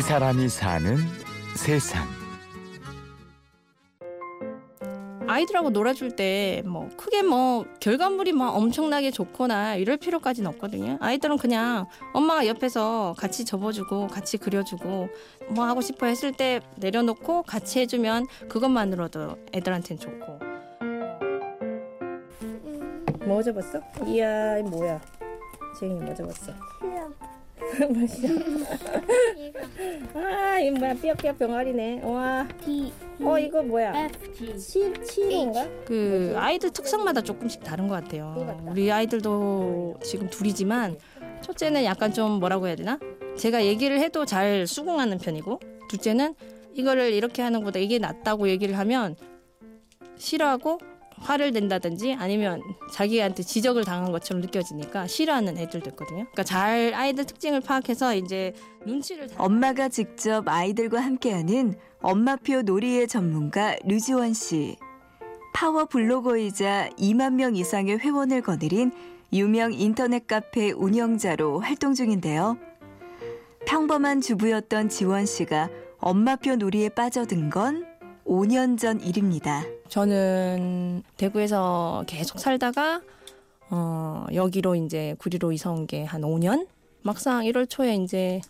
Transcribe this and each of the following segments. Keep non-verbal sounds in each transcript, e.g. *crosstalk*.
이 사람이 사는 세상. 아이들하고 놀아줄 때 뭐 크게 뭐 결과물이 막 엄청나게 좋거나 이럴 필요까지는 없거든요. 아이들은 그냥 엄마가 옆에서 같이 접어주고 같이 그려주고 뭐 하고 싶어 했을 때 내려놓고 같이 해주면 그것만으로도 애들한테는 좋고. 뭐 접었어? 이야 이 뭐야? 재인이 뭐 접었어? 맛이야. *laughs* *laughs* 아, 이 뭐야 삐약삐약 병아리네. 와, T 어 이거 뭐야? F G 치 치인가? 그 아이들 특성마다 조금씩 다른 것 같아요. 우리 아이들도 지금 둘이지만 첫째는 약간 좀 뭐라고 해야 되나? 제가 얘기를 해도 잘 수긍하는 편이고 둘째는 이거를 이렇게 하는 것보다 이게 낫다고 얘기를 하면 싫어하고 화를 낸다든지 아니면 자기한테 지적을 당한 것처럼 느껴지니까 싫어하는 애들도 있거든요. 그러니까 잘 아이들 특징을 파악해서 이제 눈치를 잘 엄마가 직접 아이들과 함께하는 엄마표 놀이의 전문가 류지원 씨. 파워 블로거이자 2만 명 이상의 회원을 거느린 유명 인터넷 카페 운영자로 활동 중인데요. 평범한 주부였던 지원 씨가 엄마표 놀이에 빠져든 건 5년 전 일입니다. 저는 대구에서 계속 살다가 어, 여기로 이제 구리로 이사 온 게 한 5년? 막상 1월 초에 이제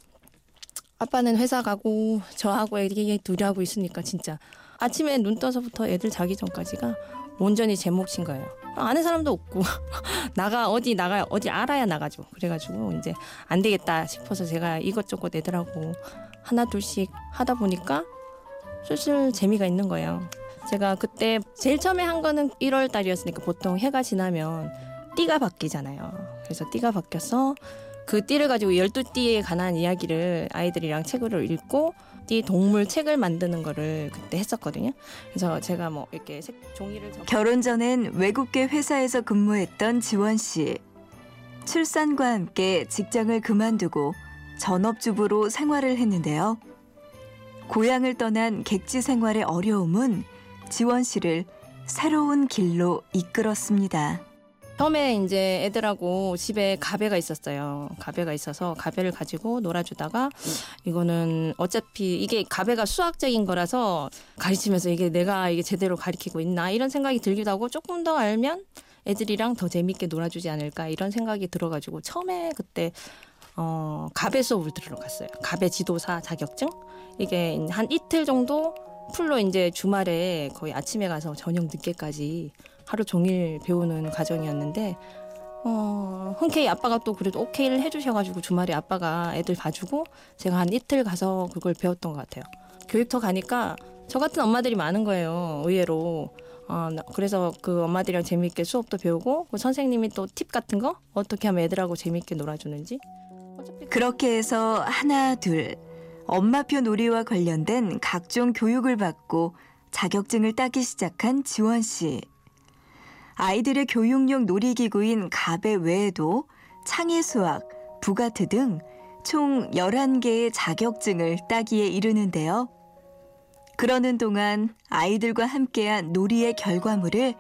아빠는 회사 가고 저하고 애기 둘이 하고 있으니까 진짜 아침에 눈 떠서부터 애들 자기 전까지가 온전히 제 몫인 거예요. 아는 사람도 없고 *laughs* 나가 어디 나가 어디 알아야 나가죠. 그래가지고 이제 안 되겠다 싶어서 제가 이것저것 애들하고 하나 둘씩 하다 보니까 슬슬 재미가 있는 거예요. 제가 그때 제일 처음에 한 거는 1월 달이었으니까 보통 해가 지나면 띠가 바뀌잖아요. 그래서 띠가 바뀌어서 그 띠를 가지고 12띠에 관한 이야기를 아이들이랑 책으로 읽고 띠 동물 책을 만드는 거를 그때 했었거든요. 그래서 제가 뭐 이렇게 색 종이를 접... 결혼 전엔 외국계 회사에서 근무했던 지원 씨. 출산과 함께 직장을 그만두고 전업주부로 생활을 했는데요. 고향을 떠난 객지 생활의 어려움은 지원 씨를 새로운 길로 이끌었습니다. 처음에 이제 애들하고 집에 가베가 있었어요. 가베가 있어서 가베를 가지고 놀아주다가 이거는 어차피 이게 가베가 수학적인 거라서 가르치면서 이게 내가 이게 제대로 가르치고 있나 이런 생각이 들기도 하고 조금 더 알면 애들이랑 더 재밌게 놀아주지 않을까 이런 생각이 들어가지고 처음에 그때 어, 가베 수업을 들으러 갔어요. 가베 지도사 자격증 이게 한 이틀 정도 풀로 이제 주말에 거의 아침에 가서 저녁 늦게까지 하루 종일 배우는 과정이었는데 어, 흔쾌히 아빠가 또 그래도 오케이를 해주셔가지고 주말에 아빠가 애들 봐주고 제가 한 이틀 가서 그걸 배웠던 것 같아요. 교육터 가니까 저 같은 엄마들이 많은 거예요. 의외로. 어, 그래서 그 엄마들이랑 재미있게 수업도 배우고 그 선생님이 또 팁 같은 거 어떻게 하면 애들하고 재미있게 놀아주는지 그렇게 해서 하나 둘 엄마표 놀이와 관련된 각종 교육을 받고 자격증을 따기 시작한 지원 씨. 아이들의 교육용 놀이기구인 가베 외에도 창의 수학, 부가트 등 총 11개의 자격증을 따기에 이르는데요. 그러는 동안 아이들과 함께한 놀이의 결과물을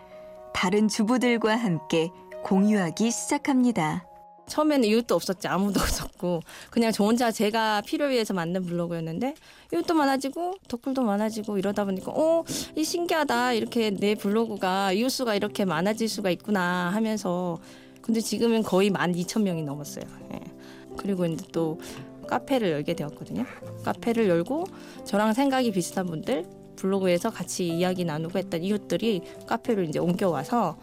다른 주부들과 함께 공유하기 시작합니다. 처음에는 이웃도 없었지 아무도 *laughs* 없었고 그냥 저 혼자 제가 필요에 의해서 만든 블로그였는데 이웃도 많아지고 덕글도 많아지고 이러다 보니까 어 이 신기하다 이렇게 내 블로그가 이웃 수가 이렇게 많아질 수가 있구나 하면서 근데 지금은 거의 만 이천 명이 넘었어요. 예. 그리고 이제 또 카페를 열게 되었거든요. 카페를 열고 저랑 생각이 비슷한 분들 블로그에서 같이 이야기 나누고 했던 이웃들이 카페를 이제 옮겨와서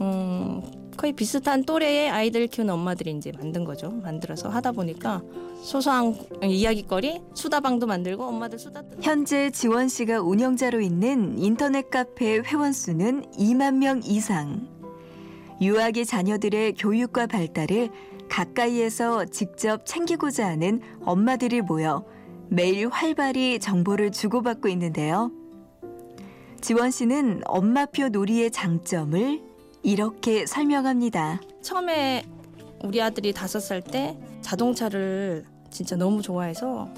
음, 거의 비슷한 또래의 아이들 키우는 엄마들이 이제 만든 거죠. 만들어서 하다 보니까 소소한 이야기거리, 수다방도 만들고 엄마들 수다 현재 지원 씨가 운영자로 있는 인터넷 카페 회원 수는 2만 명 이상. 유아기 자녀들의 교육과 발달을 가까이에서 직접 챙기고자 하는 엄마들이 모여 매일 활발히 정보를 주고받고 있는데요. 지원 씨는 엄마표 놀이의 장점을 이렇게 설명합니다. 처음에 우리 아들이 다섯 살 때 자동차를 진짜 너무 좋아해서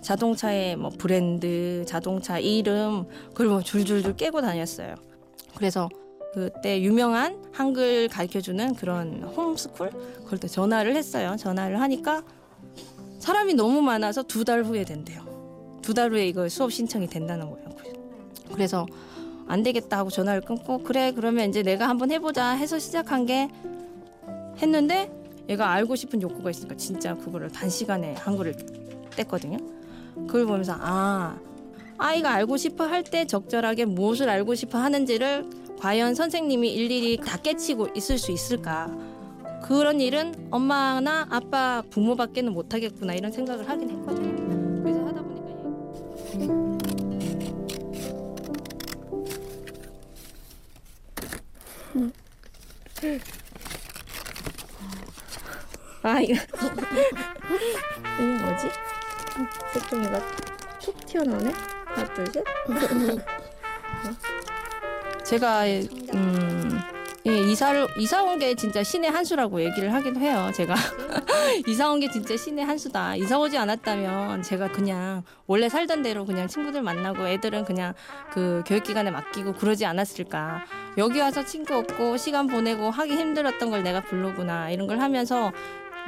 자동차의 뭐 브랜드, 자동차 이름 그걸 뭐 줄줄줄 깨고 다녔어요. 그래서 그때 유명한 한글 가르쳐주는 그런 홈스쿨 그럴 때 전화를 했어요. 전화를 하니까 사람이 너무 많아서 두 달 후에 된대요. 두 달 후에 이거 수업 신청이 된다는 거예요. 그래서 안 되겠다 하고 전화를 끊고 그래 그러면 이제 내가 한번 해보자 해서 시작한 게 했는데 얘가 알고 싶은 욕구가 있으니까 진짜 그거를 단시간에 한글을 뗐거든요. 그걸 보면서 아 아이가 알고 싶어 할 때 적절하게 무엇을 알고 싶어 하는지를 과연 선생님이 일일이 다 깨치고 있을 수 있을까? 그런 일은 엄마나 아빠 부모밖에는 못하겠구나 이런 생각을 하긴 했거든요. 그래서 하다 보니까 아 이거 이게 뭐지? 색종이가 툭 튀어나오네. 하나 둘 셋. 제가 음 예, 이사를 이사 온 게 진짜 신의 한 수라고 얘기를 하기도 해요. 제가 *laughs* 이사 온 게 진짜 신의 한 수다. 이사 오지 않았다면 제가 그냥 원래 살던 대로 그냥 친구들 만나고 애들은 그냥 그 교육 기관에 맡기고 그러지 않았을까. 여기 와서 친구 없고 시간 보내고 하기 힘들었던 걸 내가 블로그나 이런 걸 하면서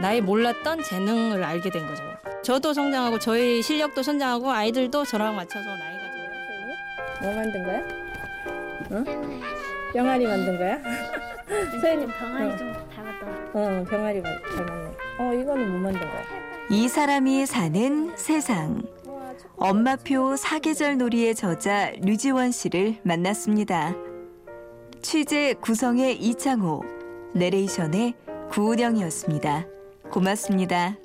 나의 몰랐던 재능을 알게 된 거죠. 저도 성장하고 저희 실력도 성장하고 아이들도 저랑 맞춰서 나이가 좀 뭐 만든 거야? 응? 병아리 만든 거야? *laughs* 소연이 병아리 어. 좀 닮았다. 어 병아리 닮았네. 어 이거는 뭐 만든 거야? 이 사람이 사는 세상. 엄마표 사계절 놀이의 저자 류지원 씨를 만났습니다. 취재 구성의 이창호, 내레이션의 구은영이었습니다. 고맙습니다.